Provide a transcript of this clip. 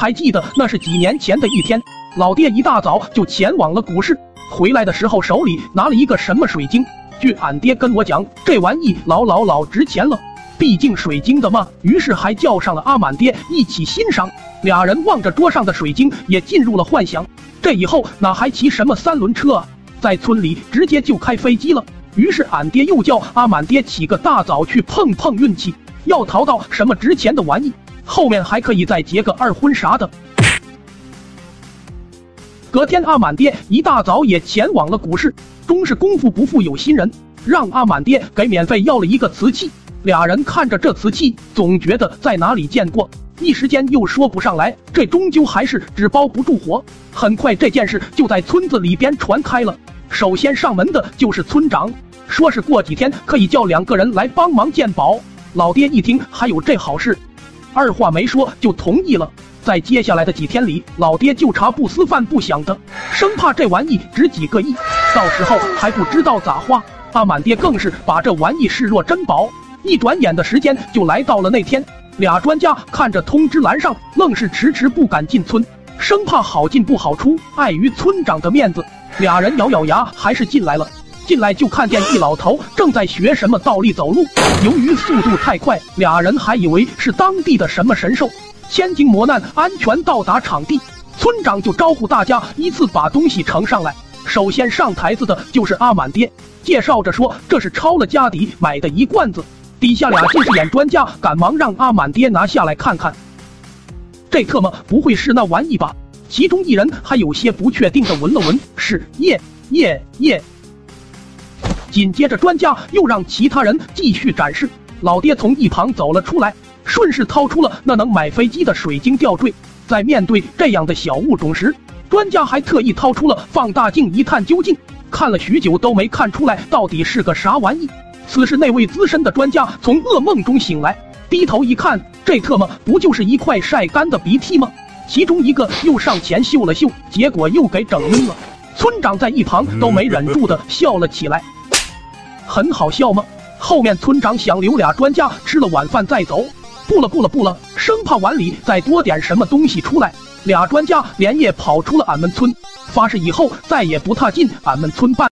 还记得那是几年前的一天，老爹一大早就前往了股市，回来的时候手里拿了一个什么水晶。据俺爹跟我讲，这玩意老老老值钱了，毕竟水晶的嘛。于是还叫上了阿满爹一起欣赏。俩人望着桌上的水晶，也进入了幻想。这以后哪还骑什么三轮车啊？在村里直接就开飞机了。于是俺爹又叫阿满爹起个大早去碰碰运气，要淘到什么值钱的玩意。后面还可以再结个二婚啥的。隔天，阿满爹一大早也前往了股市。终是功夫不负有心人，让阿满爹给免费要了一个瓷器。俩人看着这瓷器，总觉得在哪里见过，一时间又说不上来。这终究还是纸包不住火。很快，这件事就在村子里边传开了。首先上门的就是村长，说是过几天可以叫两个人来帮忙鉴宝。老爹一听还有这好事。二话没说就同意了。在接下来的几天里，老爹就茶不思饭不想的，生怕这玩意值几个亿，到时候还不知道咋花。阿满爹更是把这玩意视若珍宝。一转眼的时间就来到了那天，俩专家看着通知栏上，愣是迟迟不敢进村，生怕好进不好出。碍于村长的面子，俩人咬咬牙还是进来了。进来就看见一老头正在学什么倒立走路，由于速度太快，俩人还以为是当地的什么神兽。千经磨难，安全到达场地，村长就招呼大家依次把东西呈上来。首先上台子的就是阿满爹，介绍着说这是抄了家底买的一罐子。底下俩近视眼专家赶忙让阿满爹拿下来看看，这特么不会是那玩意吧？其中一人还有些不确定的闻了闻，是耶耶耶。紧接着，专家又让其他人继续展示。老爹从一旁走了出来，顺势掏出了那能买飞机的水晶吊坠。在面对这样的小物种时，专家还特意掏出了放大镜一探究竟。看了许久都没看出来到底是个啥玩意。此时，那位资深的专家从噩梦中醒来，低头一看，这特么不就是一块晒干的鼻涕吗？其中一个又上前嗅了嗅，结果又给整晕了。村长在一旁都没忍住的笑了起来。很好笑吗？后面村长想留俩专家吃了晚饭再走，不了不了不了，生怕碗里再多点什么东西出来。俩专家连夜跑出了俺们村，发誓以后再也不踏进俺们村半。